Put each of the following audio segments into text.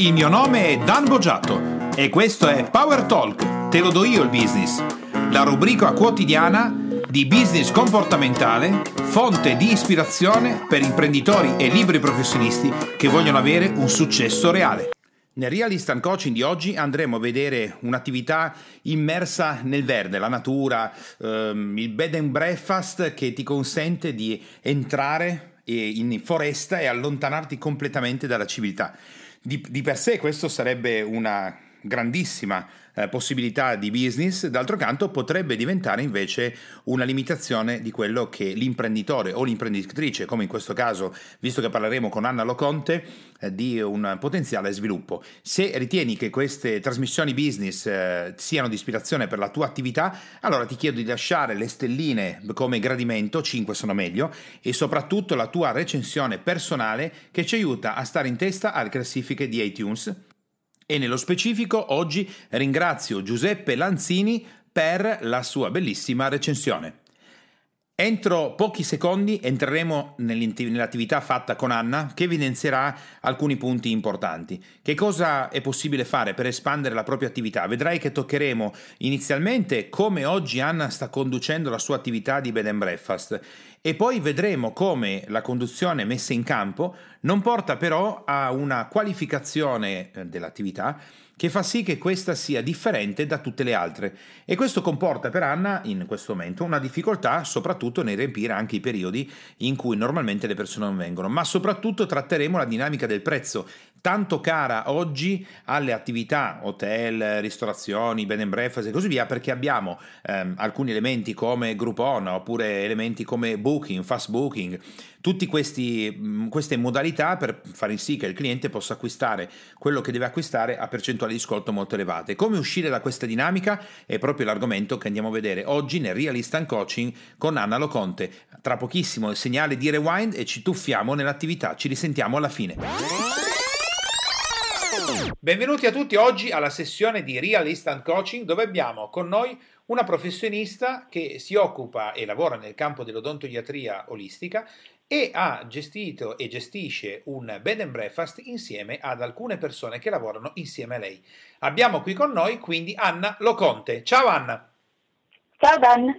Il mio nome è Dan Boggiato e questo è Power Talk, te lo do io il business, la rubrica quotidiana di business comportamentale, fonte di ispirazione per imprenditori e liberi professionisti che vogliono avere un successo reale. Nel Real Instant Coaching di oggi andremo a vedere un'attività immersa nel verde, la natura, ehm, il bed and breakfast che ti consente di entrare in foresta e allontanarti completamente dalla civiltà. Di, di per sé questo sarebbe una grandissima eh, possibilità di business, d'altro canto potrebbe diventare invece una limitazione di quello che l'imprenditore o l'imprenditrice, come in questo caso, visto che parleremo con Anna Loconte, eh, di un potenziale sviluppo. Se ritieni che queste trasmissioni business eh, siano di ispirazione per la tua attività, allora ti chiedo di lasciare le stelline come gradimento, 5 sono meglio, e soprattutto la tua recensione personale che ci aiuta a stare in testa alle classifiche di iTunes e nello specifico oggi ringrazio Giuseppe Lanzini per la sua bellissima recensione. Entro pochi secondi entreremo nell'attività fatta con Anna che evidenzierà alcuni punti importanti. Che cosa è possibile fare per espandere la propria attività? Vedrai che toccheremo inizialmente come oggi Anna sta conducendo la sua attività di bed and breakfast e poi vedremo come la conduzione messa in campo non porta però a una qualificazione eh, dell'attività che fa sì che questa sia differente da tutte le altre. E questo comporta per Anna in questo momento una difficoltà soprattutto nel riempire anche i periodi in cui normalmente le persone non vengono, ma soprattutto tratteremo la dinamica del prezzo, tanto cara oggi alle attività hotel, ristorazioni, bed and breakfast e così via, perché abbiamo ehm, alcuni elementi come Groupon oppure elementi come Booking, Fast Booking, tutte queste modalità per fare sì che il cliente possa acquistare quello che deve acquistare a percentuali di sconto molto elevate. Come uscire da questa dinamica è proprio l'argomento che andiamo a vedere oggi nel Real Instant Coaching con Anna Loconte. Tra pochissimo il segnale di rewind e ci tuffiamo nell'attività. Ci risentiamo alla fine. Benvenuti a tutti oggi alla sessione di Real Instant Coaching dove abbiamo con noi una professionista che si occupa e lavora nel campo dell'odontoiatria olistica e ha gestito e gestisce un bed and breakfast insieme ad alcune persone che lavorano insieme a lei. Abbiamo qui con noi quindi Anna Loconte. Ciao Anna. Ciao Dan.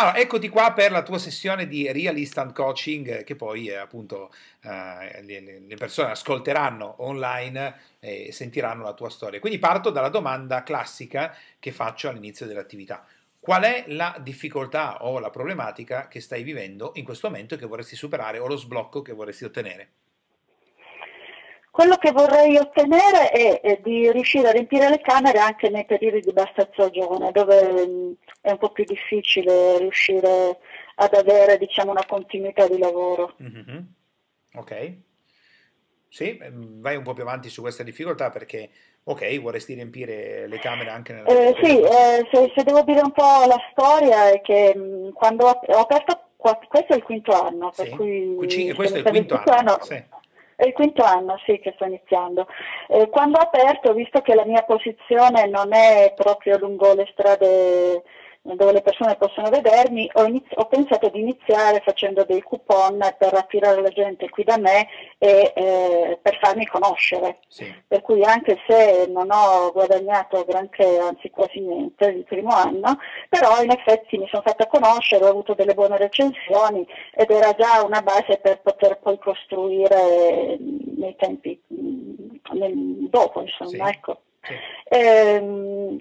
Allora, eccoti qua per la tua sessione di Real Instant Coaching che poi eh, appunto eh, le, le, persone ascolteranno online e sentiranno la tua storia. Quindi parto dalla domanda classica che faccio all'inizio dell'attività. Qual è la difficoltà o la problematica che stai vivendo in questo momento e che vorresti superare o lo sblocco che vorresti ottenere? Quello che vorrei ottenere è, è, di riuscire a riempire le camere anche nei periodi di bassa stagione, dove mh, è un po' più difficile riuscire ad avere diciamo, una continuità di lavoro. Mm-hmm. Ok. Sì, vai un po' più avanti su questa difficoltà perché Ok, vorresti riempire le camere anche nella... Eh, sì, eh, se, se, devo dire un po' la storia è che mh, mm, quando ho, ho aperto, questo è il quinto anno, per sì. cui... questo è il quinto anno, anno sì. È il quinto anno, sì, che sto iniziando. Eh, quando ho aperto, visto che la mia posizione non è proprio lungo le strade dove le persone possono vedermi, ho, inizi- ho, pensato di iniziare facendo dei coupon per attirare la gente qui da me e eh, per farmi conoscere. Sì. Per cui anche se non ho guadagnato granché, anzi quasi niente il primo anno, però in effetti mi sono fatta conoscere, ho avuto delle buone recensioni ed era già una base per poter poi costruire nei tempi nel, dopo, insomma, sì. ecco. Sì. Ehm,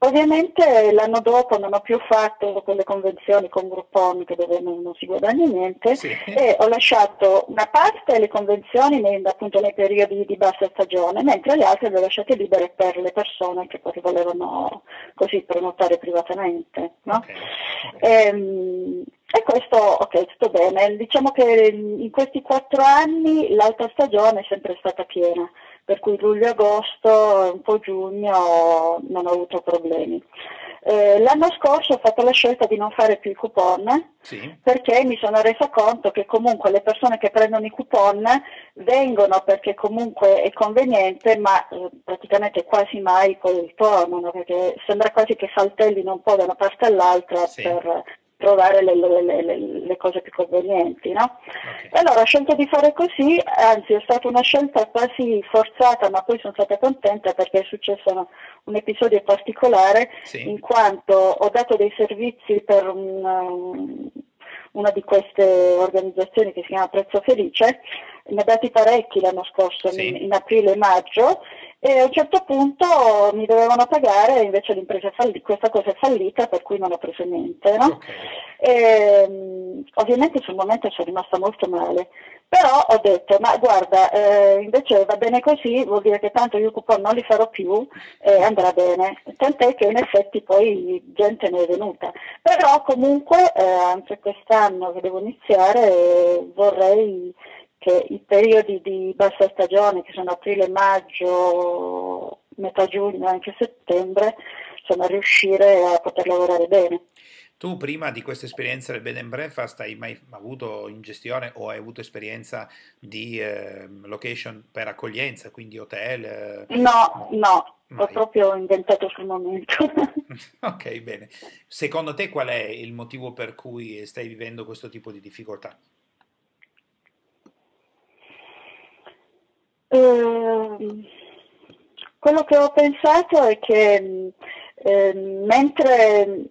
Ovviamente l'anno dopo non ho più fatto quelle convenzioni con Groupon dove non, non si guadagna niente sì. e ho lasciato una parte delle convenzioni nei, appunto nei periodi di bassa stagione, mentre le altre le ho lasciate libere per le persone che poi volevano così prenotare privatamente. No? Okay. Okay. E, ehm, e questo, ok, tutto bene. Diciamo che in questi quattro anni l'alta stagione è sempre stata piena per cui luglio-agosto e un po' giugno non ho avuto problemi. Eh, l'anno scorso ho fatto la scelta di non fare più i coupon sì. perché mi sono resa conto che comunque le persone che prendono i coupon vengono perché comunque è conveniente ma eh, praticamente quasi mai poi ritornano perché sembra quasi che saltellino un po' da una parte all'altra sì. per trovare le, le, le, le, cose più convenienti. No? Okay. Allora ho scelto di fare così, anzi è stata una scelta quasi forzata, ma poi sono stata contenta perché è successo un episodio particolare sì. in quanto ho dato dei servizi per un, una di queste organizzazioni che si chiama Prezzo Felice, ne ha dati parecchi l'anno scorso, sì. in, in aprile e maggio, e a un certo punto mi dovevano pagare, invece l'impresa falli- questa cosa è fallita, per cui non ho preso niente. No? Okay. E, ovviamente sul momento sono rimasta molto male, però ho detto, ma guarda, eh, invece va bene così, vuol dire che tanto io coupon non li farò più e andrà bene. Tant'è che in effetti poi gente ne è venuta. Però comunque eh, anche quest'anno che devo iniziare eh, vorrei che i periodi di bassa stagione, che sono aprile, maggio, metà giugno, anche settembre, insomma riuscire a poter lavorare bene. Tu prima di questa esperienza del bed and breakfast hai mai avuto in gestione o hai avuto esperienza di eh, location per accoglienza, quindi hotel? Eh? No, no, mai. ho proprio inventato sul momento. ok, bene. Secondo te qual è il motivo per cui stai vivendo questo tipo di difficoltà? Eh, quello che ho pensato è che eh, mentre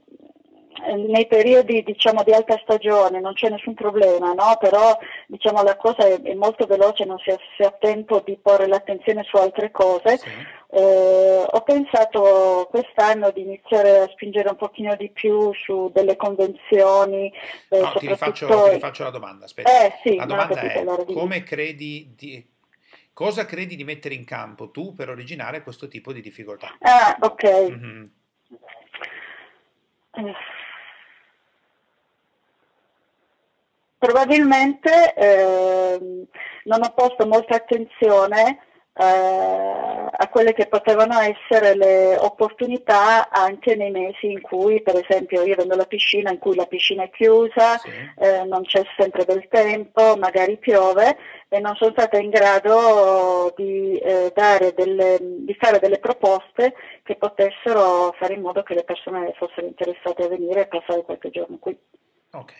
nei periodi diciamo, di alta stagione non c'è nessun problema, no? però diciamo, la cosa è, è, molto veloce, non si, si ha tempo di porre l'attenzione su altre cose. Sì. Eh, ho pensato quest'anno di iniziare a spingere un pochino di più su delle convenzioni. Eh, no, ti, rifaccio, ti, rifaccio, la domanda. Aspetta. Eh, sì, la domanda è come credi di Cosa credi di mettere in campo tu per originare questo tipo di difficoltà? Ah, ok. Mm-hmm. Probabilmente eh, non ho posto molta attenzione eh, a quelle che potevano essere le opportunità anche nei mesi in cui, per esempio, io vendo la piscina, in cui la piscina è chiusa, sì. eh, non c'è sempre del tempo, magari piove e non sono stata in grado di, eh, delle, di fare delle proposte che potessero fare in modo che le persone fossero interessate a venire e passare qualche giorno qui. Ok.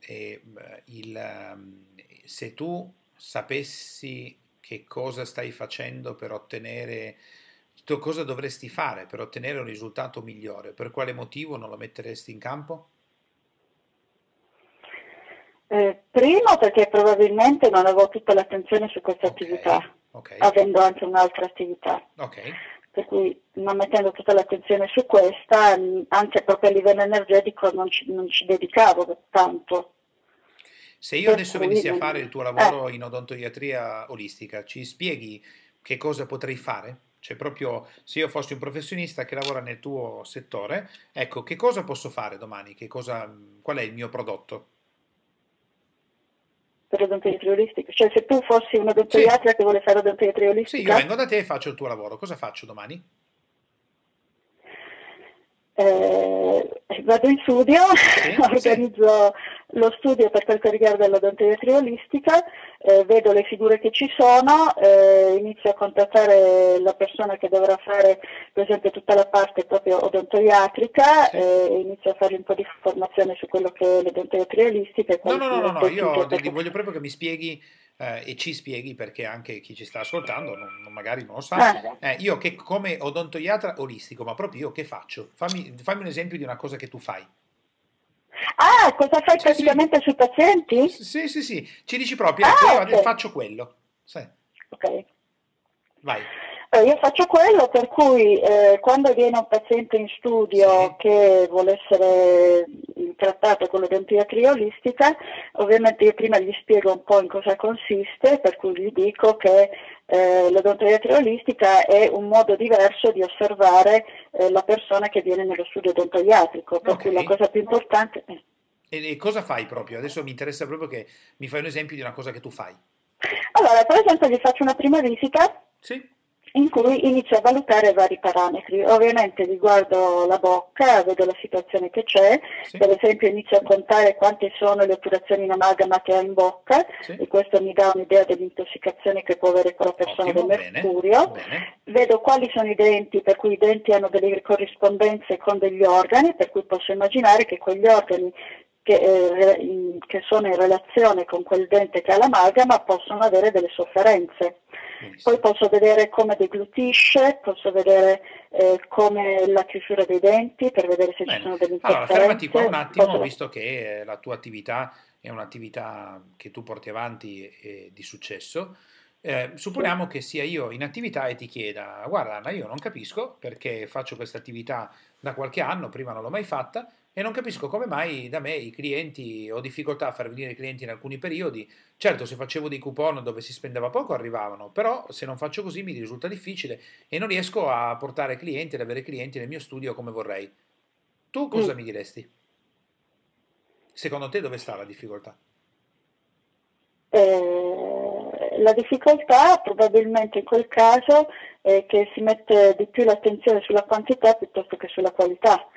E, il, ehm, se tu sapessi che cosa stai facendo per ottenere, cosa dovresti fare per ottenere un risultato migliore, per quale motivo non lo metteresti in campo? Eh, primo perché probabilmente non avevo tutta l'attenzione su questa okay, attività, okay. avendo anche un'altra attività. Okay. Per cui non mettendo tutta l'attenzione su questa, anche proprio a livello energetico non ci, non ci dedicavo tanto. Se io adesso venissi a fare il tuo lavoro eh. in odontoiatria olistica, ci spieghi che cosa potrei fare? Cioè proprio se io fossi un professionista che lavora nel tuo settore, ecco, che cosa posso fare domani? Cosa, qual è il mio prodotto? Per l'odontoiatria olistica? Cioè se tu fossi un odontoiatra sì. che vuole fare odontoiatria olistica? Sì, io vengo da te e faccio il tuo lavoro. Cosa faccio domani? Eh, vado in studio, sì, organizzo sì. lo studio per quel che riguarda l'odontoiatria olistica, eh, vedo le figure che ci sono, eh, inizio a contattare la persona che dovrà fare per esempio tutta la parte proprio odontoiatrica, sì. Eh, inizio a fare un po' di formazione su quello che è l'odontoiatria olistica. No, no, no, no, no, io voglio proprio che mi spieghi eh, e ci spieghi perché anche chi ci sta ascoltando non, non magari non lo sa. Eh, io che come odontoiatra olistico, ma proprio io che faccio? Fammi, fammi un esempio di una cosa che tu fai. Ah, cosa fai sì, praticamente sì. sui pazienti? Sì, sì, sì, ci dici proprio, ah, io okay. faccio quello. Sì. Ok. Vai. Eh, io faccio quello per cui eh, quando viene un paziente in studio che vuole essere trattato con l'odontoiatria olistica, ovviamente io prima gli spiego un po' in cosa consiste, per cui gli dico che eh, l'odontoiatria olistica è un modo diverso di osservare eh, la persona che viene nello studio odontoiatrico, per okay. cui la cosa più importante è... E, e cosa fai proprio? Adesso mi interessa proprio che mi fai un esempio di una cosa che tu fai. Allora, per esempio gli faccio una prima visita. Sì in cui inizio a valutare vari parametri. Ovviamente riguardo la bocca, vedo la situazione che c'è, sì. per esempio inizio a contare quante sono le otturazioni in amalgama che ha in bocca sì. e questo mi dà un'idea dell'intossicazione che può avere quella persona Ottimo, del mercurio. Bene, bene. vedo quali sono i denti, per cui i denti hanno delle corrispondenze con degli organi, per cui posso immaginare che quegli organi che, eh, che sono in relazione con quel dente che ha l'amalgama possono avere delle sofferenze. Poi posso vedere come deglutisce, posso vedere eh, come la chiusura dei denti per vedere se Bene. ci sono delle interferenze. Allora, fermati qua un attimo, posso... visto che eh, la tua attività è un'attività che tu porti avanti e di successo. Eh, supponiamo che sia io in attività e ti chieda, guarda Anna, io non capisco perché faccio questa attività da qualche anno, prima non l'ho mai fatta e non capisco come mai da me i clienti, ho difficoltà a far venire i clienti in alcuni periodi. Certo, se facevo dei coupon dove si spendeva poco arrivavano, però se non faccio così mi risulta difficile e non riesco a portare clienti, ad avere clienti nel mio studio come vorrei. Tu cosa mm. mi diresti? Secondo te dove sta la difficoltà? Eh, la difficoltà probabilmente in quel caso è che si mette di più l'attenzione sulla quantità piuttosto che sulla qualità,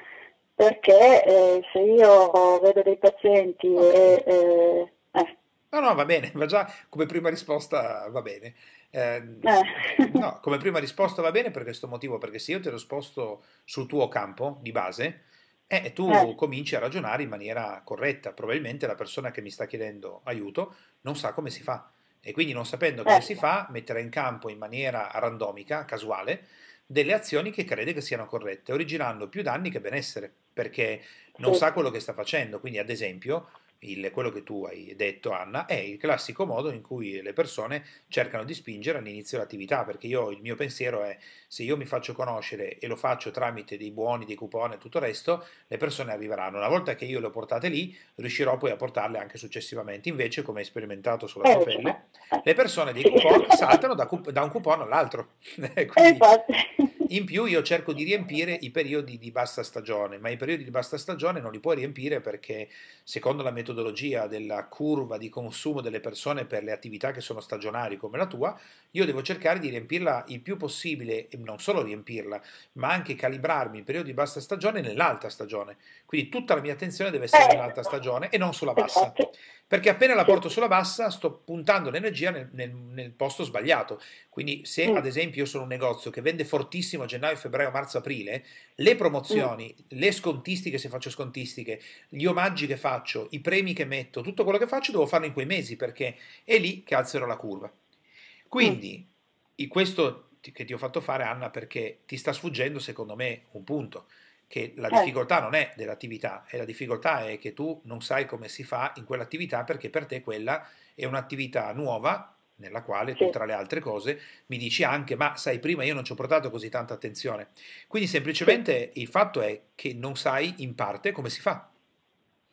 perché eh, se io vedo dei pazienti okay. e... Eh, eh. No, no, va bene, va già come prima risposta va bene. Eh, eh. no, come prima risposta va bene per questo motivo, perché se io te lo sposto sul tuo campo di base, e tu eh. cominci a ragionare in maniera corretta. Probabilmente la persona che mi sta chiedendo aiuto non sa come si fa e quindi non sapendo come eh. si fa metterà in campo in maniera randomica, casuale, delle azioni che crede che siano corrette, originando più danni che benessere, perché non sì. sa quello che sta facendo. Quindi, ad esempio, il, quello che tu hai detto, Anna, è il classico modo in cui le persone cercano di spingere all'inizio dell'attività, perché io, il mio pensiero è se io mi faccio conoscere e lo faccio tramite dei buoni, dei coupon e tutto il resto, le persone arriveranno. Una volta che io le ho portate lì, riuscirò poi a portarle anche successivamente. Invece, come hai sperimentato sulla tua pelle, le persone dei coupon saltano da, da un coupon all'altro. Quindi, in più io cerco di riempire i periodi di bassa stagione, ma i periodi di bassa stagione non li puoi riempire perché secondo la metodologia della curva di consumo delle persone per le attività che sono stagionali come la tua, io devo cercare di riempirla il più possibile e non solo riempirla, ma anche calibrarmi il periodo di bassa stagione nell'alta stagione. Quindi tutta la mia attenzione deve essere nell'alta stagione e non sulla bassa. Perché appena la porto sulla bassa sto puntando l'energia nel, nel, nel posto sbagliato. Quindi se mm. ad esempio io sono un negozio che vende fortissimo a gennaio, febbraio, marzo, aprile, le promozioni, mm. le scontistiche se faccio scontistiche, gli omaggi che faccio, i premi che metto, tutto quello che faccio devo farlo in quei mesi perché è lì che alzerò la curva. Quindi mm. questo che ti ho fatto fare Anna perché ti sta sfuggendo secondo me un punto che la eh. difficoltà non è dell'attività, e la difficoltà è che tu non sai come si fa in quell'attività perché per te quella è un'attività nuova nella quale tu tra le altre cose mi dici anche ma sai prima io non ci ho portato così tanta attenzione quindi semplicemente il fatto è che non sai in parte come si fa.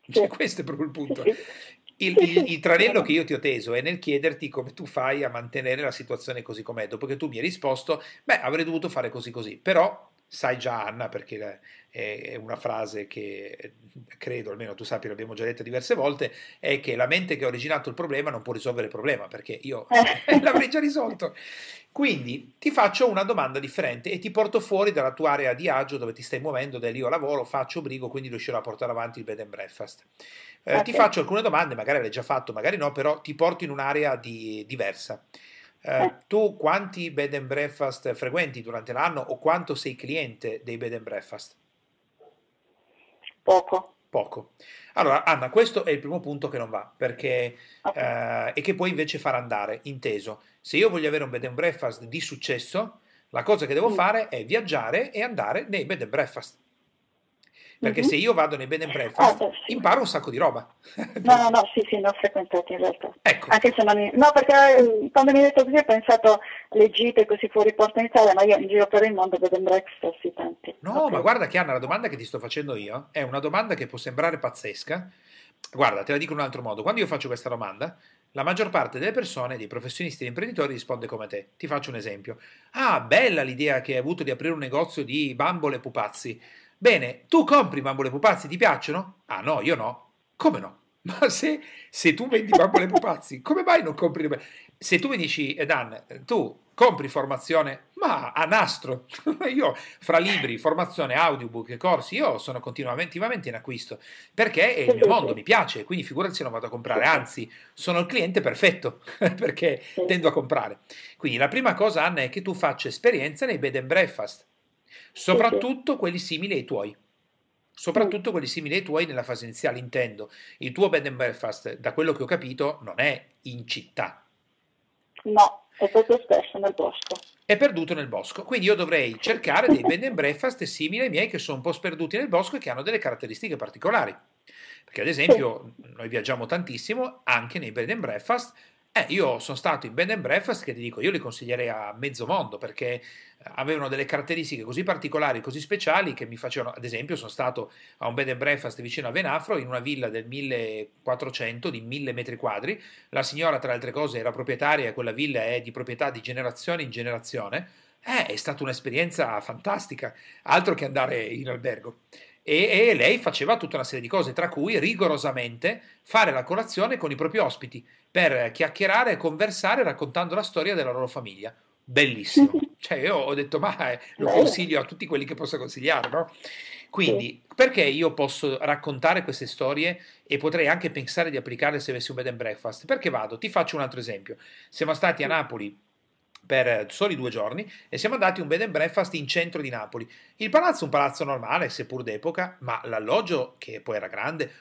Cioè, questo è proprio il punto. Il, il, il, tranello che io ti ho teso è nel chiederti come tu fai a mantenere la situazione così com'è. Dopo che tu mi hai risposto beh avrei dovuto fare così così però sai già Anna perché è una frase che credo, almeno tu sappi, l'abbiamo già detta diverse volte, è che la mente che ha originato il problema non può risolvere il problema perché io l'avrei già risolto. Quindi ti faccio una domanda differente e ti porto fuori dalla tua area di agio dove ti stai muovendo, da lì io lavoro, faccio brigo, quindi riuscirò a portare avanti il bed and breakfast. Eh, okay. Ti faccio alcune domande, magari l'hai già fatto, magari no, però ti porto in un'area di, diversa. Eh. Tu quanti bed and breakfast frequenti durante l'anno o quanto sei cliente dei bed and breakfast? Poco. Poco. Allora, Anna, questo è il primo punto che non va, perché okay. eh, e che puoi invece far andare, inteso. Se io voglio avere un bed and breakfast di successo, la cosa che devo mm. fare è viaggiare e andare nei bed and breakfast. Perché mm-hmm. se io vado nei bed and breakfast ah, sì. imparo un sacco di roba. No, no, no, sì, sì, ne ho frequentati in realtà. Ecco. Anche se non... No, perché eh, quando mi hai detto così ho pensato le gite così fuori porta in Italia, ma io in giro per il mondo bed and breakfast sì, tanti. No, okay. ma guarda che Anna, la domanda che ti sto facendo io è una domanda che può sembrare pazzesca. Guarda, te la dico in un altro modo. Quando io faccio questa domanda, la maggior parte delle persone, dei professionisti e imprenditori, risponde come te. Ti faccio un esempio. Ah, bella l'idea che hai avuto di aprire un negozio di bambole e pupazzi. Bene, tu compri bambole pupazzi, ti piacciono? Ah no, io no. Come no? Ma se, se tu vendi bambole pupazzi, come mai non compri? Se tu mi dici, eh, Dan, tu compri formazione? Ma a nastro, io fra libri, formazione, audiobook corsi, io sono continuamente in acquisto perché è il mio mondo, mi piace, quindi figurati se non vado a comprare, anzi sono il cliente perfetto perché tendo a comprare. Quindi la prima cosa Anna è che tu faccia esperienza nei bed and breakfast, soprattutto quelli simili ai tuoi soprattutto quelli simili ai tuoi nella fase iniziale, intendo. Il tuo bed and breakfast, da quello che ho capito, non è in città. No, è proprio spesso nel bosco. È perduto nel bosco, quindi io dovrei cercare dei bed and breakfast simili ai miei che sono un po' sperduti nel bosco e che hanno delle caratteristiche particolari. Perché ad esempio sì. noi viaggiamo tantissimo anche nei bed and breakfast eh, io sono stato in bed and breakfast che ti dico, io li consiglierei a mezzo mondo perché eh, avevano delle caratteristiche così particolari, così speciali che mi facevano, ad esempio sono stato a un bed and breakfast vicino a Venafro in una villa del 1400 di 1000 metri quadri, la signora tra le altre cose era proprietaria quella villa è di proprietà di generazione in generazione, eh, è stata un'esperienza fantastica, altro che andare in albergo. E, e, lei faceva tutta una serie di cose, tra cui rigorosamente fare la colazione con i propri ospiti per chiacchierare e conversare raccontando la storia della loro famiglia. Bellissimo. Cioè, io ho detto, ma eh, lo consiglio a tutti quelli che posso consigliare, no? Quindi, perché io posso raccontare queste storie e potrei anche pensare di applicarle se avessi un bed and breakfast? Perché vado? Ti faccio un altro esempio. Siamo stati a Napoli per soli due giorni e siamo andati un bed and breakfast in centro di Napoli. Il palazzo è un palazzo normale, seppur d'epoca, ma l'alloggio, che poi era grande,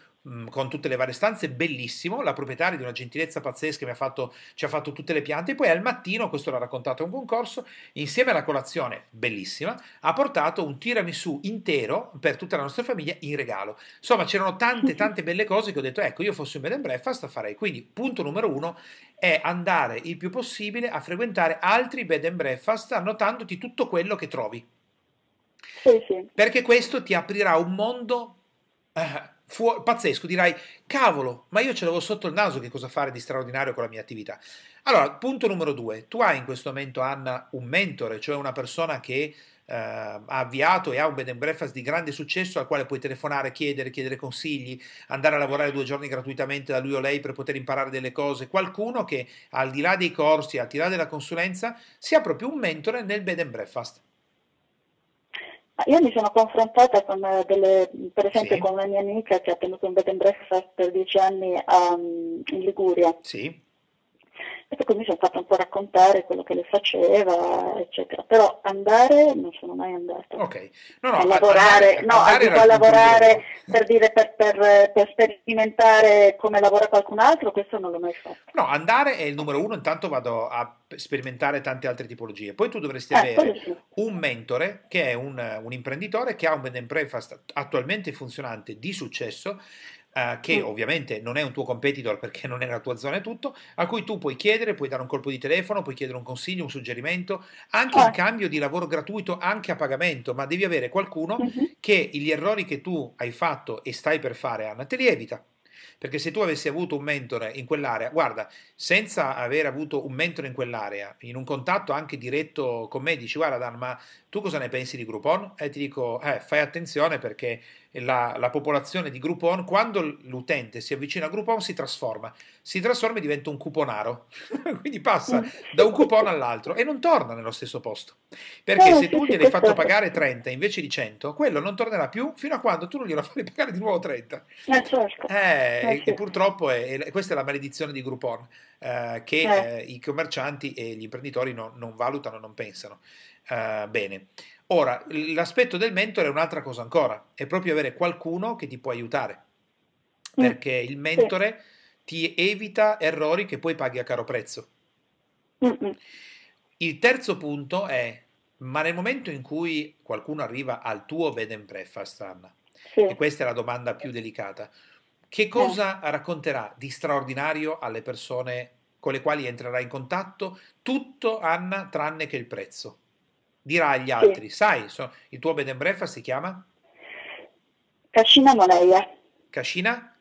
con tutte le varie stanze, bellissimo. La proprietaria di una gentilezza pazzesca mi ha fatto, ci ha fatto tutte le piante. E poi al mattino, questo l'ha raccontato a un concorso, insieme alla colazione bellissima, ha portato un tiramisù intero per tutta la nostra famiglia in regalo. Insomma, c'erano tante, tante belle cose che ho detto, ecco, io fossi un bed and breakfast, farei. Quindi, punto numero uno, è andare il più possibile a frequentare altri bed and breakfast annotandoti tutto quello che trovi. Sì, sì. Perché questo ti aprirà un mondo eh, fu- pazzesco. Dirai, cavolo, ma io ce l'avevo sotto il naso che cosa fare di straordinario con la mia attività. Allora, punto numero due. Tu hai in questo momento, Anna, un mentore, cioè una persona che eh, ha avviato e ha un bed and breakfast di grande successo al quale puoi telefonare, chiedere, chiedere consigli, andare a lavorare due giorni gratuitamente da lui o lei per poter imparare delle cose, qualcuno che al di là dei corsi, al di là della consulenza, sia proprio un mentore nel bed and breakfast. Io mi sono confrontata con delle, per esempio sì. con una mia amica che ha tenuto un bed and breakfast per dieci anni um, in Liguria. Sì e poi mi sono fatta un po' raccontare quello che le faceva, eccetera. Però andare non sono mai andata. Ok. No, no, a lavorare, andare, no, andare a lavorare per, dire, per, per, per, sperimentare come lavora qualcun altro, questo non l'ho mai fatto. No, andare è il numero uno, intanto vado a sperimentare tante altre tipologie. Poi tu dovresti eh, avere sì. un mentore che è un, un imprenditore che ha un bed and breakfast attualmente funzionante di successo Uh, che mm. ovviamente non è un tuo competitor perché non è la tua zona e tutto, a cui tu puoi chiedere, puoi dare un colpo di telefono, puoi chiedere un consiglio, un suggerimento, anche in cambio di lavoro gratuito, anche a pagamento, ma devi avere qualcuno mm-hmm. che gli errori che tu hai fatto e stai per fare, Anna, te li evita. Perché se tu avessi avuto un mentore in quell'area, guarda, senza aver avuto un mentore in quell'area, in un contatto anche diretto con me, dici guarda Dan, ma tu cosa ne pensi di Groupon? E ti dico, eh, fai attenzione perché la, la, popolazione di Groupon, quando l'utente si avvicina a Groupon, si trasforma. Si trasforma e diventa un cuponaro. Quindi passa da un coupon all'altro e non torna nello stesso posto. Perché se tu gliel'hai fatto pagare 30 invece di 100, quello non tornerà più fino a quando tu non glielo fai pagare di nuovo 30. Eh, certo. eh, e purtroppo è, è, questa è la maledizione di Groupon, eh, che eh. eh. i commercianti e gli imprenditori no, non valutano, non pensano. Uh, bene, ora l'aspetto del mentore è un'altra cosa ancora, è proprio avere qualcuno che ti può aiutare, mm. perché il mentore ti evita errori che poi paghi a caro prezzo. Il terzo punto è, ma nel momento in cui qualcuno arriva al tuo bed and breakfast, Anna, sì. e questa è la domanda più delicata, che cosa eh. racconterà di straordinario alle persone con le quali entrerà in contatto? Tutto, Anna, tranne che il prezzo dirà agli altri, sì. sai, so, il tuo bed and breakfast si chiama? Cascina Moneia. Cascina?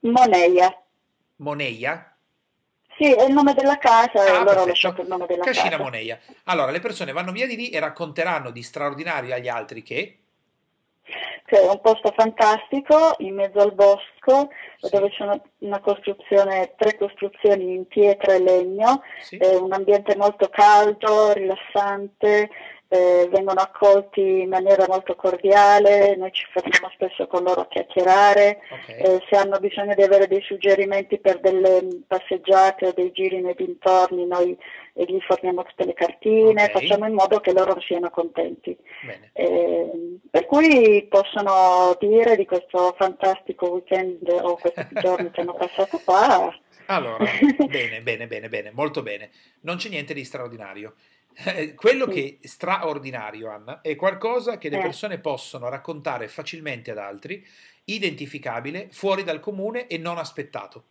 Moneia. Moneia? Sì, è il nome della casa ah, allora ho lasciato il nome della Cascina casa. Moneia. Allora, le persone vanno via di lì e racconteranno di straordinario agli altri che? Che è un posto fantastico in mezzo al bosco sì. dove c'è una, una, costruzione, tre costruzioni in pietra e legno, sì. è un ambiente molto caldo, rilassante, eh, vengono accolti in maniera molto cordiale, noi ci fermiamo spesso con loro a chiacchierare, okay. eh, se hanno bisogno di avere dei suggerimenti per delle passeggiate o dei giri nei dintorni noi eh, gli forniamo tutte le cartine, okay. facciamo in modo che loro siano contenti. Eh, per cui possono dire di questo fantastico weekend o questi giorni che hanno passato qua. Allora, bene, bene, bene, bene, molto bene. Non c'è niente di straordinario. Eh, quello che è straordinario, Anna, è qualcosa che le eh. persone possono raccontare facilmente ad altri, identificabile, fuori dal comune e non aspettato.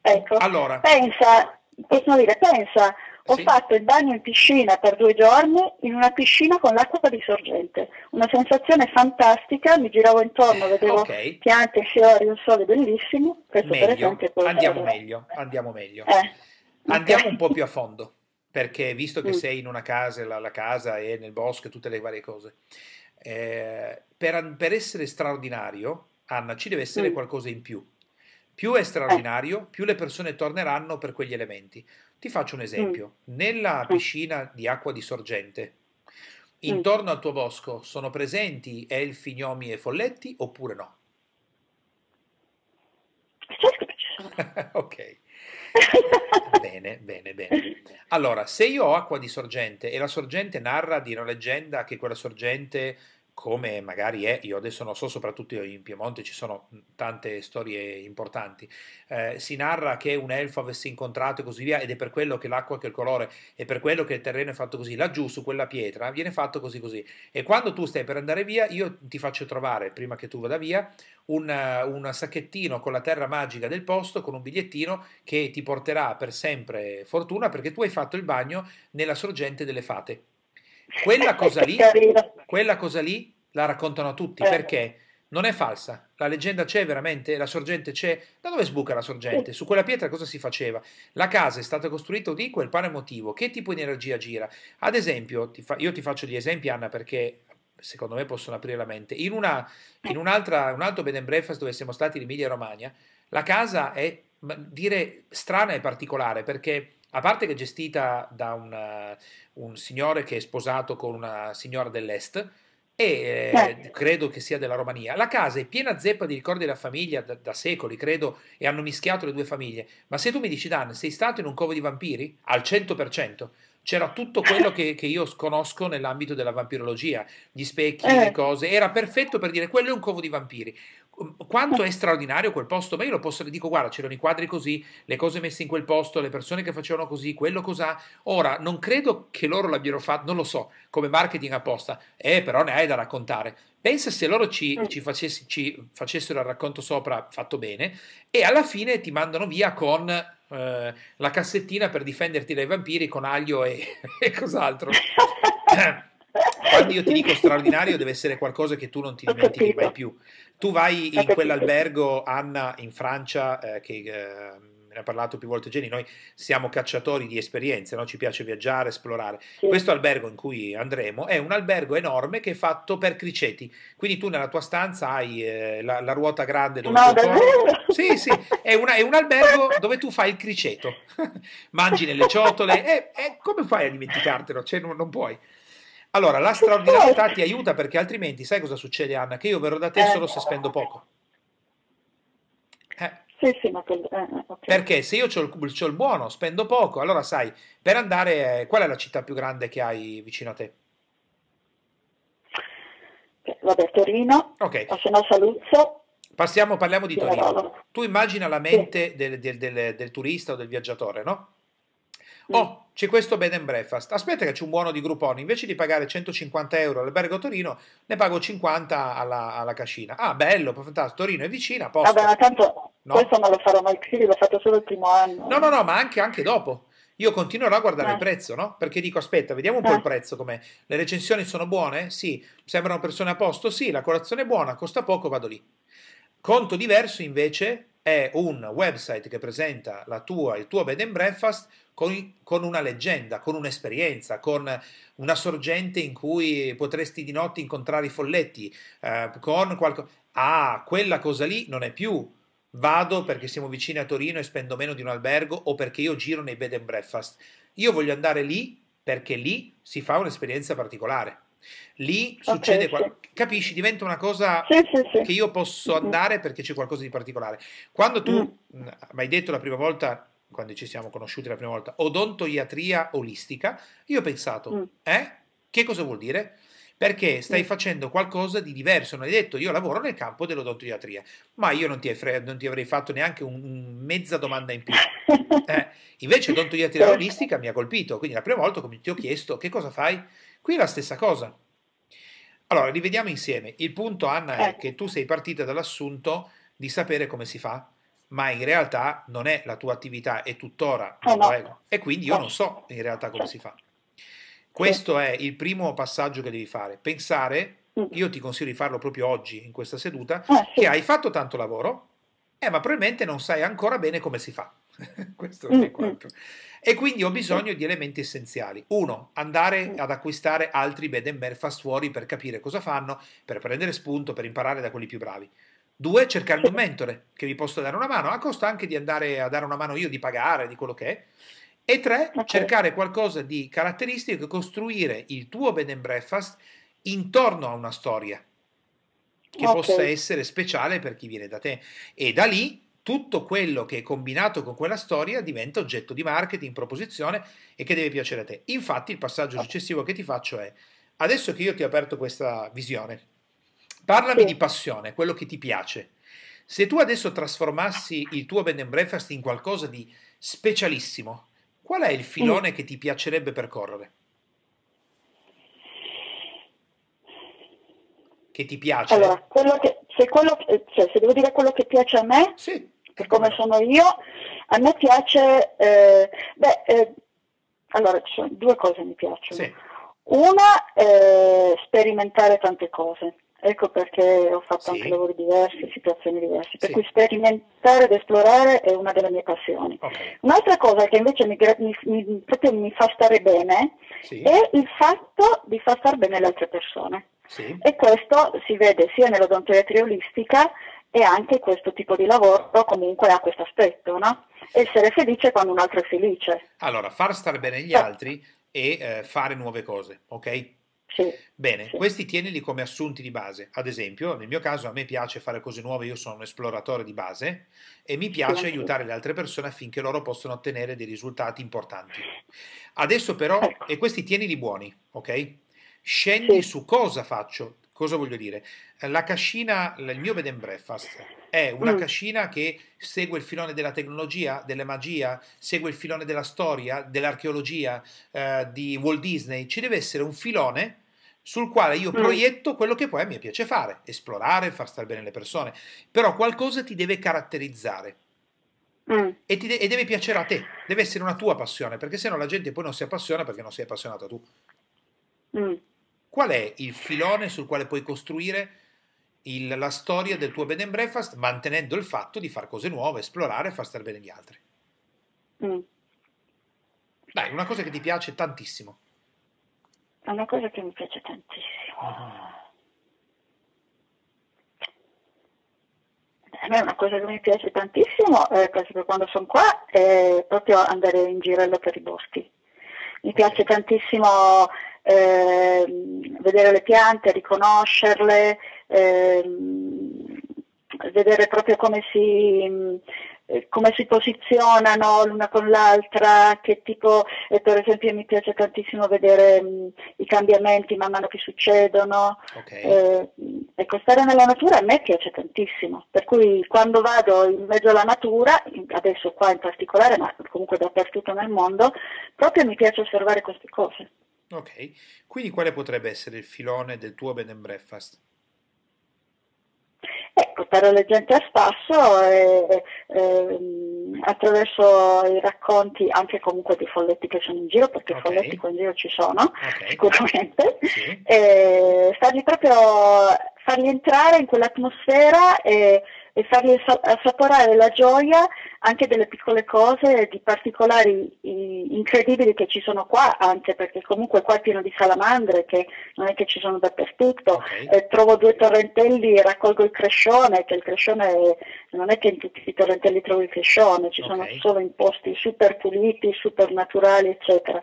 Ecco, allora, pensa, posso dire, pensa, ho sì. fatto il bagno in piscina per due giorni in una piscina con l'acqua di sorgente, una sensazione fantastica, mi giravo intorno, vedevo okay. piante, fiori, un sole bellissimo. Questo meglio. per esempio andiamo meglio, andiamo meglio. Eh. Andiamo okay. un po' più a fondo perché visto che mm. sei in una casa, la, la, casa è nel bosco e tutte le varie cose, eh, per, per, essere straordinario, Anna, ci deve essere mm. qualcosa in più. Più è straordinario, più le persone torneranno per quegli elementi. Ti faccio un esempio. Mm. Nella piscina di acqua di sorgente, intorno al tuo bosco, sono presenti elfi, gnomi e folletti oppure no? Certo che ci sono. ok bene, bene, bene. Allora, se io ho acqua di sorgente e la sorgente narra di una leggenda che quella sorgente come magari è, io adesso non so, soprattutto in Piemonte ci sono tante storie importanti, eh, si narra che un elfo avesse incontrato e così via ed è per quello che l'acqua, che il colore, è per quello che il terreno è fatto così, laggiù su quella pietra viene fatto così così e quando tu stai per andare via io ti faccio trovare, prima che tu vada via, un, un sacchettino con la terra magica del posto, con un bigliettino che ti porterà per sempre fortuna perché tu hai fatto il bagno nella sorgente delle fate. Quella cosa lì, quella cosa lì la raccontano tutti eh. perché non è falsa. La leggenda c'è veramente, la sorgente c'è. Da dove sbuca la sorgente? Su quella pietra cosa si faceva? La casa è stata costruita di quel pane motivo. Che tipo di energia gira? Ad esempio, ti fa, io ti faccio gli esempi, Anna, perché secondo me possono aprire la mente. In, una, in un'altra, un altro bed and breakfast dove siamo stati in Emilia Romagna, la casa è, dire, strana e particolare perché a parte che è gestita da una, un signore che è sposato con una signora dell'est, e eh, credo che sia della Romania. La casa è piena zeppa di ricordi della famiglia da, da, secoli, credo, e hanno mischiato le due famiglie. Ma se tu mi dici, Dan, sei stato in un covo di vampiri? Al 100%. C'era tutto quello che, che io conosco nell'ambito della vampirologia, gli specchi, eh. le cose. Era perfetto per dire quello è un covo di vampiri quanto è straordinario quel posto, ma io lo posso dico guarda c'erano i quadri così, le cose messe in quel posto, le persone che facevano così, quello cos'ha. Ora non credo che loro l'abbiano fatto, non lo so, come marketing apposta, eh però ne hai da raccontare. Pensa se loro ci, ci, facessi, ci facessero il racconto sopra fatto bene e alla fine ti mandano via con eh, la cassettina per difenderti dai vampiri con aglio e, e cos'altro. Quando io ti dico straordinario deve essere qualcosa che tu non ti dimentichi mai più. Tu vai in quell'albergo, Anna, in Francia, eh, che eh, ne ha parlato più volte Jenny, noi siamo cacciatori di esperienze, no? ci piace viaggiare, esplorare. Sì. Questo albergo in cui andremo è un albergo enorme che è fatto per criceti, quindi tu nella tua stanza hai eh, la, la, ruota grande dove no, tu Sì, sì, è, una, è, un albergo dove tu fai il criceto, mangi nelle ciotole, e, e come fai a dimenticartelo? Cioè, non, non puoi. Allora, la straordinarietà ti aiuta perché altrimenti sai cosa succede, Anna? Che io verrò da te solo se spendo poco. Eh. Sì, sì, ma quel... eh, okay. Perché se io ho il, il, buono, spendo poco, allora sai, per andare, qual è la città più grande che hai vicino a te? Vabbè, Torino, okay. o se no Saluzzo. Passiamo, parliamo di Torino. Tu immagina la mente sì. del, del, del, del turista o del viaggiatore, no? Oh, c'è questo bed and breakfast. Aspetta che c'è un buono di Groupon. Invece di pagare 150 euro all'albergo Torino, ne pago 50 alla, alla cascina. Ah, bello, fantastico. Torino è vicina, posto. Vabbè, ma tanto no? questo non lo farò mai più, l'ho fatto solo il primo anno. No, no, no, ma anche, anche dopo. Io continuerò a guardare eh. il prezzo, no? Perché dico, aspetta, vediamo un eh. po' il prezzo com'è. Le recensioni sono buone? Sì. Sembrano persone a posto? Sì. La colazione è buona, costa poco, vado lì. Conto diverso invece è un website che presenta tua, il tuo bed and breakfast con, con, una leggenda, con un'esperienza, con una sorgente in cui potresti di notte incontrare i folletti, eh, con qualcosa. Ah, quella cosa lì non è più vado perché siamo vicini a Torino e spendo meno di un albergo o perché io giro nei bed and breakfast. Io voglio andare lì perché lì si fa un'esperienza particolare. Lì succede okay, qual- sì. capisci? Diventa una cosa sì, sì, che io posso andare perché c'è qualcosa di particolare. Quando tu mm. mi hai detto la prima volta, quando ci siamo conosciuti la prima volta, odontoiatria olistica, io ho pensato, mm. eh? Che cosa vuol dire? Perché stai mm. facendo qualcosa di diverso. Non hai detto io lavoro nel campo dell'odontoiatria, ma io non ti, fre- non ti avrei fatto neanche un, un mezza domanda in più. Eh, invece odontoiatria olistica mi ha colpito, quindi la prima volta ti ho chiesto che cosa fai Qui è la stessa cosa. Allora, rivediamo insieme. Il punto, Anna, è ecco. che tu sei partita dall'assunto di sapere come si fa, ma in realtà non è la tua attività, è tuttora oh, no. E quindi io non so in realtà come si fa. Questo è il primo passaggio che devi fare. Pensare, mm. io ti consiglio di farlo proprio oggi, in questa seduta, che hai fatto tanto lavoro, eh, ma probabilmente non sai ancora bene come si fa. Questo è quanto. E quindi ho bisogno di elementi essenziali. Uno, andare ad acquistare altri bed and breakfast fuori per capire cosa fanno, per prendere spunto, per imparare da quelli più bravi. Due, cercare un mentore che vi possa dare una mano, a costo anche di andare a dare una mano io, di pagare, di quello che è. E tre, okay. cercare qualcosa di caratteristico e costruire il tuo bed and breakfast intorno a una storia che okay. possa essere speciale per chi viene da te. E da lì tutto quello che è combinato con quella storia diventa oggetto di marketing, proposizione e che deve piacere a te. Infatti il passaggio successivo che ti faccio è, adesso che io ti ho aperto questa visione, parlami sì. di passione, quello che ti piace. Se tu adesso trasformassi il tuo bed and breakfast in qualcosa di specialissimo, qual è il filone mm. che ti piacerebbe percorrere? Che ti piace? Allora, quello che, se, quello, cioè, se devo dire quello che piace a me, sì per come sono io, a me piace, eh, beh, eh, allora ci sono due cose mi piacciono. Sì. Una è sperimentare tante cose. Ecco perché ho fatto sì. anche lavori diversi, situazioni diverse. Per sì. cui sperimentare ed esplorare è una delle mie passioni. Okay. Un'altra cosa che invece mi, mi, mi fa stare bene sì. è il fatto di far stare bene le altre persone. E questo si vede sia nell'odontoiatria olistica e anche questo tipo di lavoro comunque ha questo aspetto, no? Essere felice quando un altro è felice. Allora, far stare bene gli altri e eh, fare nuove cose, ok? Sì, Bene, sì. questi tienili come assunti di base. Ad esempio, nel mio caso a me piace fare cose nuove, io sono un esploratore di base e mi piace sì, aiutare le altre persone affinché loro possano ottenere dei risultati importanti. Adesso però, ecco. e questi tienili buoni, ok? Scendi su cosa faccio, Cosa voglio dire? La cascina, il mio bed and breakfast è una mm. cascina che segue il filone della tecnologia, della magia, segue il filone della storia, dell'archeologia, eh, di Walt Disney. Ci deve essere un filone sul quale io mm. proietto quello che poi a me piace fare, esplorare, far stare bene le persone. Però qualcosa ti deve caratterizzare. Mm. E, de- e, deve piacere a te, deve essere una tua passione, perché se no la gente poi non si appassiona perché non sei appassionato tu. Mm. Qual è il filone sul quale puoi costruire il, la storia del tuo bed and breakfast mantenendo il fatto di fare cose nuove, esplorare e far stare bene gli altri? Mm. Dai, una cosa che ti piace tantissimo. Una cosa che mi piace tantissimo. Uh-huh. A me una cosa che mi piace tantissimo, eh, quando sono qua, è proprio andare in girello per i boschi. Mi piace tantissimo eh, vedere le piante, riconoscerle, eh, vedere proprio come si, come si posizionano l'una con l'altra, che tipo, eh, per esempio mi piace tantissimo vedere mh, i cambiamenti man mano che succedono. Okay. Eh, ecco, stare nella natura a me piace tantissimo, per cui quando vado in mezzo alla natura, adesso qua in particolare, ma comunque dappertutto nel mondo, proprio mi piace osservare queste cose. Ok, quindi quale potrebbe essere il filone del tuo bed and breakfast? Eh, portare la gente a spasso e, e, attraverso i racconti anche comunque dei folletti che sono in giro, perché okay. folletti qua in giro ci sono, okay. sicuramente, sì. e farli proprio farli entrare in quell'atmosfera e, e fargli assaporare la gioia anche delle piccole cose, di particolari incredibili che ci sono qua, anche perché comunque qua è pieno di salamandre che non è che ci sono dappertutto, okay. eh, trovo due torrentelli, raccolgo il crescione, che il crescione non è che in tutti i torrentelli trovo il crescione, ci okay. sono solo in posti super puliti, super naturali, eccetera.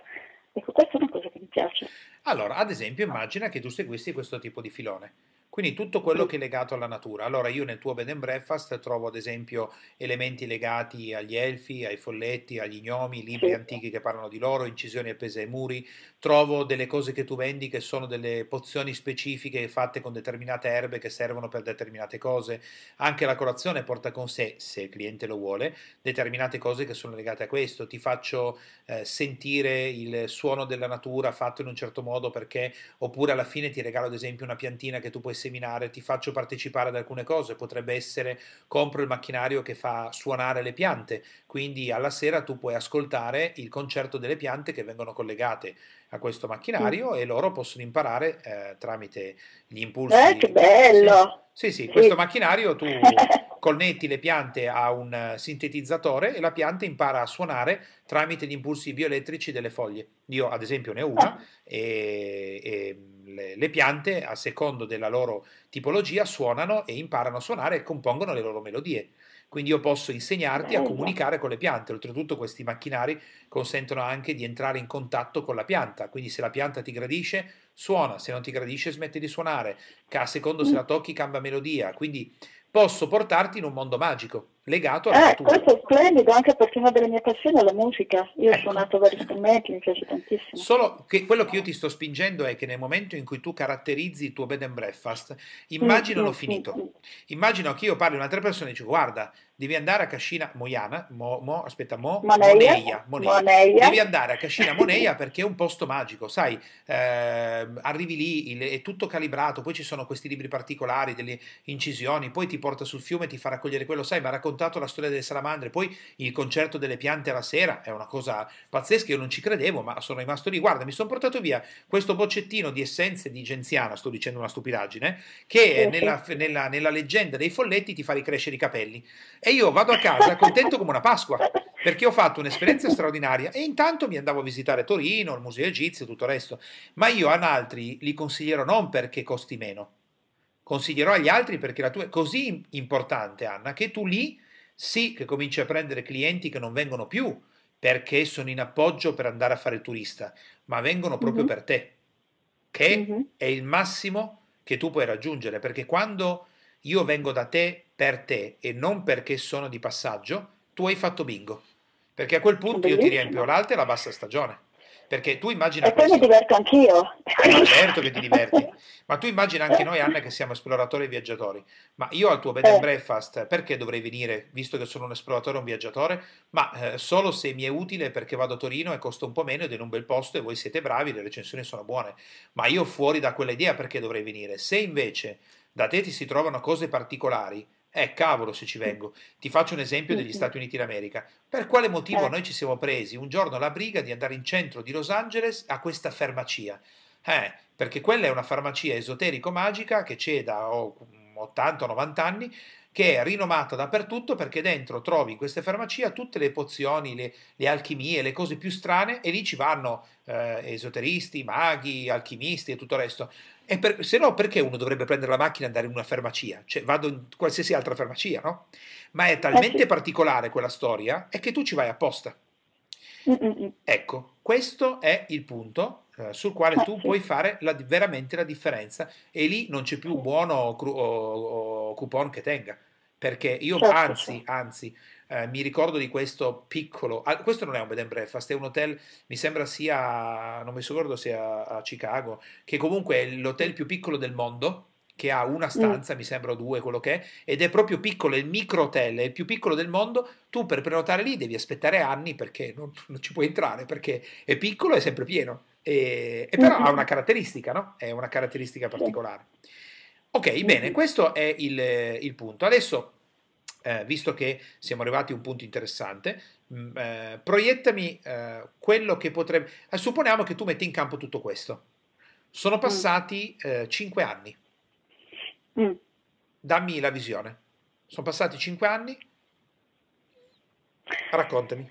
Ecco, questa è una cosa che mi piace. Allora, ad esempio, immagina che tu seguissi questo tipo di filone. Quindi tutto quello che è legato alla natura. Allora io nel tuo bed and breakfast trovo ad esempio elementi legati agli elfi, ai folletti, agli gnomi, libri antichi che parlano di loro, incisioni appese ai muri, trovo delle cose che tu vendi che sono delle pozioni specifiche fatte con determinate erbe che servono per determinate cose. Anche la colazione porta con sé, se il cliente lo vuole, determinate cose che sono legate a questo. Ti faccio eh, sentire il suono della natura fatto in un certo modo perché oppure alla fine ti regalo ad esempio una piantina che tu puoi seminare, ti faccio partecipare ad alcune cose, potrebbe essere compro il macchinario che fa suonare le piante, quindi alla sera tu puoi ascoltare il concerto delle piante che vengono collegate a questo macchinario mm. e loro possono imparare eh, tramite gli impulsi. Eh, che bello! Sì, sì, sì, questo macchinario tu connetti le piante a un sintetizzatore e la pianta impara a suonare tramite gli impulsi bioelettrici delle foglie. Io ad esempio ne ho una ah. e, e le, le, piante a secondo della loro tipologia suonano e imparano a suonare e compongono le loro melodie. Quindi io posso insegnarti a comunicare con le piante. Oltretutto questi macchinari consentono anche di entrare in contatto con la pianta. Quindi se la pianta ti gradisce, suona, se non ti gradisce smette di suonare. A secondo se la tocchi cambia melodia. Quindi posso portarti in un mondo magico legato alla eh. Questo è splendido anche perché una delle mie passioni è la musica. Io ecco. ho suonato vari strumenti, mi piace tantissimo. Solo che quello che io ti sto spingendo è che nel momento in cui tu caratterizzi il tuo bed and breakfast, immaginalo mm, finito. Mm, mm. Immagino che io parli a un'altra persona e dico guarda, devi andare a Cascina Moiana, mo, mo, aspetta, mo, Moneia, Moneia, Moneia. Devi andare a Cascina Moneia perché è un posto magico, sai, eh, arrivi lì, il, è tutto calibrato, poi ci sono questi libri particolari, delle incisioni, poi ti porta sul fiume e ti fa raccogliere quello, sai, mi ha raccontato la storia delle salamandre, poi il concerto delle piante alla sera, è una cosa pazzesca, io non ci credevo, ma sono rimasto lì, guarda, mi sono portato via questo boccettino di essenze di genziana, sto dicendo una stupidaggine, che nella, nella, nella leggenda dei folletti ti fa ricrescere i capelli e io vado a casa contento come una Pasqua, perché ho fatto un'esperienza straordinaria e intanto mi andavo a visitare Torino, il Museo Egizio e tutto il resto. Ma io ad altri li consiglierò non perché costi meno, consiglierò agli altri perché la tua è così importante, Anna, che tu lì sì che cominci a prendere clienti che non vengono più perché sono in appoggio per andare a fare il turista, ma vengono proprio mm-hmm. per te, che mm-hmm. è il massimo che tu puoi raggiungere, perché quando io vengo da te per te e non perché sono di passaggio, tu hai fatto bingo. Perché a quel punto io ti riempio l'alta e la bassa stagione. Perché tu immagina e poi mi diverto anch'io. Eh, certo che ti diverti. Ma tu immagina anche noi, Anna, che siamo esploratori e viaggiatori. Ma io al tuo bed and eh. breakfast, perché dovrei venire, visto che sono un esploratore e un viaggiatore? Ma eh, solo se mi è utile perché vado a Torino e costa un po' meno ed è in un bel posto e voi siete bravi, le recensioni sono buone. Ma io fuori da quella idea perché dovrei venire? Se invece da te ti si trovano cose particolari, eh, cavolo se ci vengo. Ti faccio un esempio degli Stati Uniti d'America. Per quale motivo eh. noi ci siamo presi un giorno la briga di andare in centro di Los Angeles a questa farmacia? Eh, perché quella è una farmacia esoterico-magica che c'è da oh, 80-90 anni, che è rinomata dappertutto perché dentro trovi in queste farmacie tutte le pozioni, le, le, alchimie, le cose più strane e lì ci vanno eh, esoteristi, maghi, alchimisti e tutto il resto. E per, se no, perché uno dovrebbe prendere la macchina e andare in una farmacia? Cioè, vado in qualsiasi altra farmacia, no? Ma è talmente eh particolare quella storia è che tu ci vai apposta. Mm-mm. Ecco, questo è il punto eh, sul quale tu puoi fare la, veramente la differenza e lì non c'è più buono o, o, o coupon che tenga. Perché io, certo, anzi, certo. anzi, eh, mi ricordo di questo piccolo, ah, questo non è un bed and breakfast, è un hotel, mi sembra sia, non mi ricordo se a, Chicago, che comunque è l'hotel più piccolo del mondo, che ha una mm. stanza, mm. mi sembra due, quello che è, ed è proprio piccolo, è il micro hotel, è il più piccolo del mondo, tu per prenotare lì devi aspettare anni perché non, non ci puoi entrare, perché è piccolo e sempre pieno, e, e però ha una caratteristica, no? È una caratteristica particolare. Ok, bene, questo è il, il punto. Adesso eh, visto che siamo arrivati a un punto interessante, mh, mm, eh, proiettami eh, quello che potrebbe... Eh, supponiamo che tu metti in campo tutto questo. Sono mm. passati mm. 5 anni. Mm. Dammi la visione. Sono passati cinque anni? Raccontami.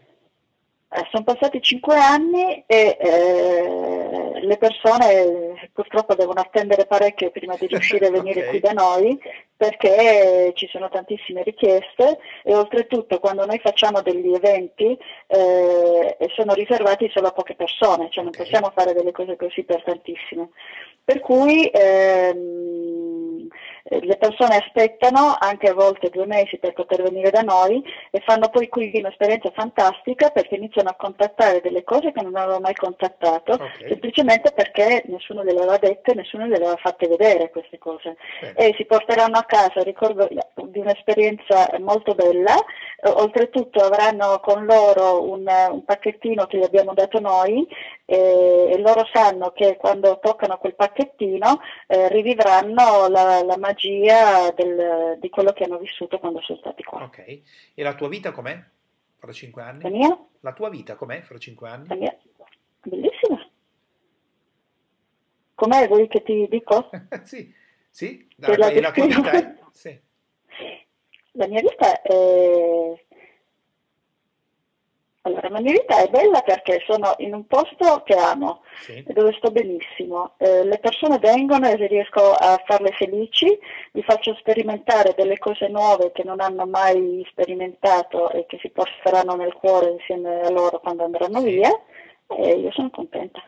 Eh, sono passati cinque anni e eh, le persone purtroppo devono attendere parecchio prima di riuscire a venire okay. qui da noi perché ci sono tantissime richieste e oltretutto quando noi facciamo degli eventi eh, sono riservati solo a poche persone, cioè non okay. possiamo fare delle cose così per tantissime. Per cui ehm, le persone aspettano anche a volte due mesi per poter venire da noi e fanno poi qui un'esperienza fantastica perché iniziano a contattare delle cose che non avevano mai contattato, okay. semplicemente perché nessuno le aveva dette, nessuno le aveva fatte vedere queste cose. Bene. E si porteranno a casa, ricordo di un'esperienza molto bella, eh, oltretutto avranno con loro un, un pacchettino che gli abbiamo dato noi e, e loro sanno che quando toccano quel pacchettino eh, rivivranno la, la magia del, di quello che hanno vissuto quando sono stati qua. Ok, e la tua vita com'è fra cinque anni? La mia? La tua vita com'è fra cinque anni? La mia? Bellissima. Com'è vuoi che ti dico? sì, sì, la, la, la tua vita è... Sì. La mia vita è allora, la mia vita è bella perché sono in un posto che amo, sì. dove sto benissimo. Eh, le persone vengono e riesco a farle felici, vi faccio sperimentare delle cose nuove che non hanno mai sperimentato e che si porteranno nel cuore insieme a loro quando andranno sì. via e io sono contenta.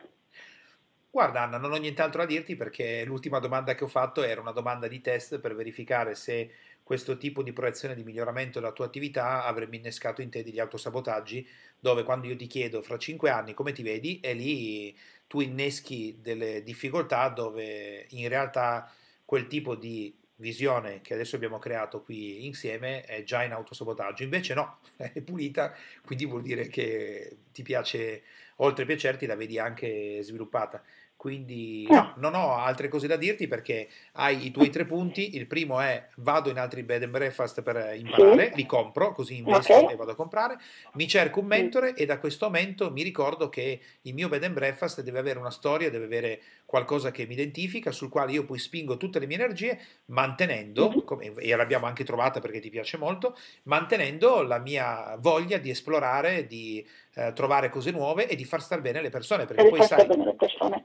Guarda Anna, non ho nient'altro da dirti perché l'ultima domanda che ho fatto era una domanda di test per verificare se questo tipo di proiezione di miglioramento della tua attività avrebbe innescato in te degli autosabotaggi, dove quando io ti chiedo fra cinque anni come ti vedi, e lì tu inneschi delle difficoltà dove in realtà quel tipo di visione che adesso abbiamo creato qui insieme è già in autosabotaggio, invece no, è pulita, quindi vuol dire che ti piace, oltre a piacerti, la vedi anche sviluppata. Quindi no, non ho altre cose da dirti perché hai i tuoi tre punti. Il primo è vado in altri bed and breakfast per imparare, li compro, così investo okay. e vado a comprare. Mi cerco un mentore e da questo momento mi ricordo che il mio bed and breakfast deve avere una storia, deve avere qualcosa che mi identifica, sul quale io poi spingo tutte le mie energie, mantenendo, mm-hmm. come, e l'abbiamo anche trovata perché ti piace molto, mantenendo la mia voglia di esplorare, di eh, trovare cose nuove e di far star bene le persone, perché poi sai,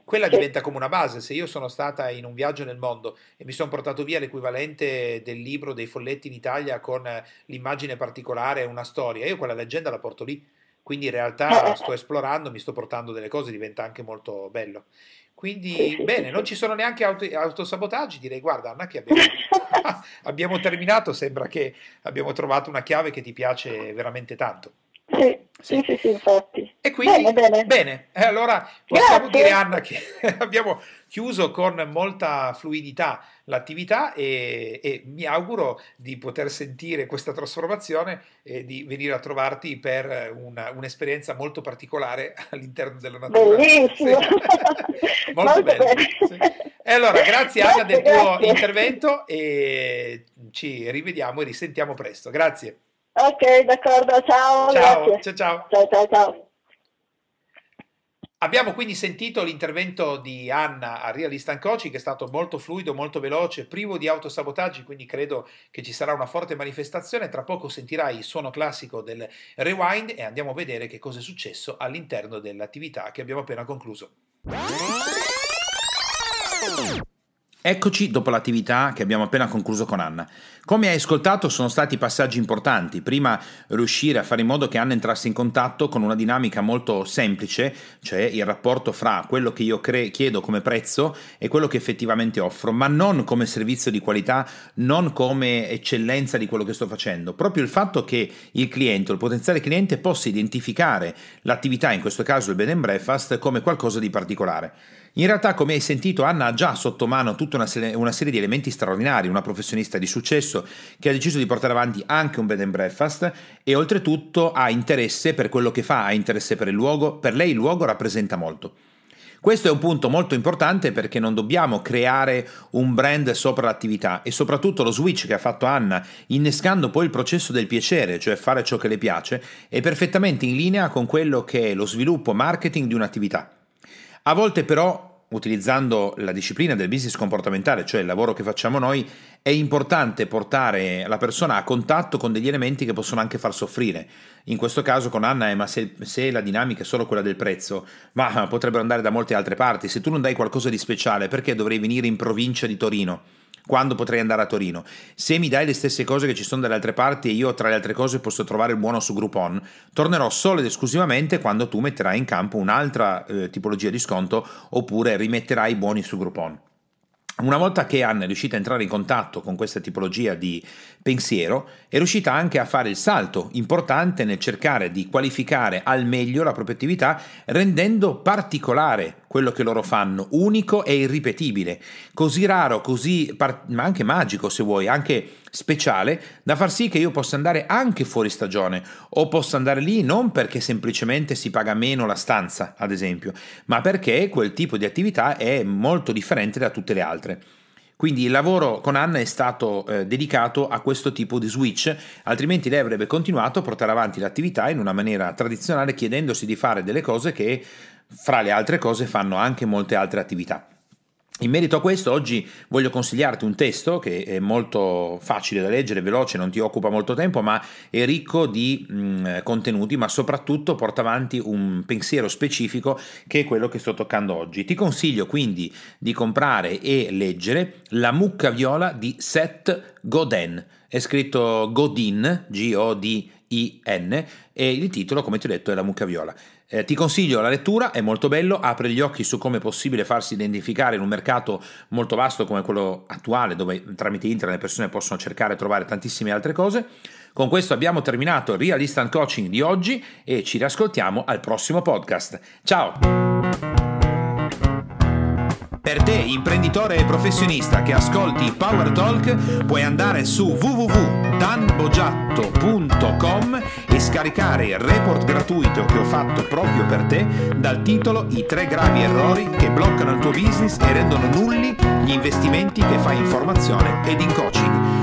quella sì. diventa come una base. Se io sono stata in un viaggio nel mondo e mi sono portato via l'equivalente del libro dei folletti in Italia con l'immagine particolare, una storia, io quella leggenda la porto lì. Quindi in realtà eh, eh, sto esplorando, mi sto portando delle cose, diventa anche molto bello. Quindi, bene, non ci sono neanche auto, autosabotaggi. Direi, guarda, Anna, che abbiamo, abbiamo terminato. Sembra che abbiamo trovato una chiave che ti piace veramente tanto. Sì, sì, sì, sì, infatti. E quindi, bene, bene. bene. Eh, allora possiamo Grazie. dire, Anna, che abbiamo chiuso con molta fluidità l'attività e, e, mi auguro di poter sentire questa trasformazione e di venire a trovarti per una, un'esperienza molto particolare all'interno della natura. Bellissimo! Sì. molto, molto bene. Sì. E allora, grazie, grazie Anna del grazie. tuo intervento e ci rivediamo e risentiamo presto. Grazie. Ok, d'accordo, ciao. Ciao, ciao, ciao. Ciao, ciao, ciao. Abbiamo quindi sentito l'intervento di Anna a Realist Coaching che è stato molto fluido, molto veloce, privo di autosabotaggi, quindi credo che ci sarà una forte manifestazione. Tra poco sentirai il suono classico del rewind e andiamo a vedere che cosa è successo all'interno dell'attività che abbiamo appena concluso. Eccoci dopo l'attività che abbiamo appena concluso con Anna. Come hai ascoltato sono stati passaggi importanti. Prima riuscire a fare in modo che Anna entrasse in contatto con una dinamica molto semplice, cioè il rapporto fra quello che io cre- chiedo come prezzo e quello che effettivamente offro, ma non come servizio di qualità, non come eccellenza di quello che sto facendo. Proprio il fatto che il cliente, il potenziale cliente, possa identificare l'attività, in questo caso il bed and breakfast, come qualcosa di particolare. In realtà, come hai sentito, Anna ha già sotto mano tutta una serie, una serie, di elementi straordinari, una professionista di successo che ha deciso di portare avanti anche un bed and breakfast e oltretutto ha interesse per quello che fa, ha interesse per il luogo, per lei il luogo rappresenta molto. Questo è un punto molto importante perché non dobbiamo creare un brand sopra l'attività e soprattutto lo switch che ha fatto Anna, innescando poi il processo del piacere, cioè fare ciò che le piace, è perfettamente in linea con quello che è lo sviluppo marketing di un'attività. A volte però utilizzando la disciplina del business comportamentale, cioè il lavoro che facciamo noi, è importante portare la persona a contatto con degli elementi che possono anche far soffrire. In questo caso con Anna è ma se, se la dinamica è solo quella del prezzo, ma potrebbero andare da molte altre parti. Se tu non dai qualcosa di speciale, perché dovrei venire in provincia di Torino? Quando potrei andare a Torino. Se mi dai le stesse cose che ci sono dalle altre parti e io tra le altre cose posso trovare il buono su Groupon, tornerò solo ed esclusivamente quando tu metterai in campo un'altra eh, tipologia di sconto oppure rimetterai i buoni su Groupon. Una volta che Anna è riuscita a entrare in contatto con questa tipologia di pensiero, è riuscita anche a fare il salto importante nel cercare di qualificare al meglio la propria attività, rendendo particolare quello che loro fanno, unico e irripetibile, così raro, così ma anche magico se vuoi, anche speciale, da far sì che io possa andare anche fuori stagione o possa andare lì non perché semplicemente si paga meno la stanza, ad esempio, ma perché quel tipo di attività è molto differente da tutte le altre. Quindi il lavoro con Anna è stato eh, dedicato a questo tipo di switch, altrimenti lei avrebbe continuato a portare avanti l'attività in una maniera tradizionale chiedendosi di fare delle cose che fra le altre cose fanno anche molte altre attività. In merito a questo, oggi voglio consigliarti un testo che è molto facile da leggere, veloce, non ti occupa molto tempo, ma è ricco di mh, contenuti, ma soprattutto porta avanti un pensiero specifico che è quello che sto toccando oggi. Ti consiglio quindi di comprare e leggere La mucca viola di Seth Godin. È scritto Godin, G-O-D-I-N, e il titolo, come ti ho detto, è La mucca viola. Eh, ti consiglio la lettura, è molto bello, apre gli occhi su come è possibile farsi identificare in un mercato molto vasto come quello attuale, dove tramite internet le persone possono cercare e trovare tantissime altre cose. Con questo abbiamo terminato il Real Instant Coaching di oggi e ci riascoltiamo al prossimo podcast. Ciao! Per te, imprenditore e professionista che ascolti Power Talk, puoi andare su www.danbogiatto.com e scaricare il report gratuito che ho fatto proprio per te dal titolo I tre gravi errori che bloccano il tuo business e rendono nulli gli investimenti che fai in formazione ed in coaching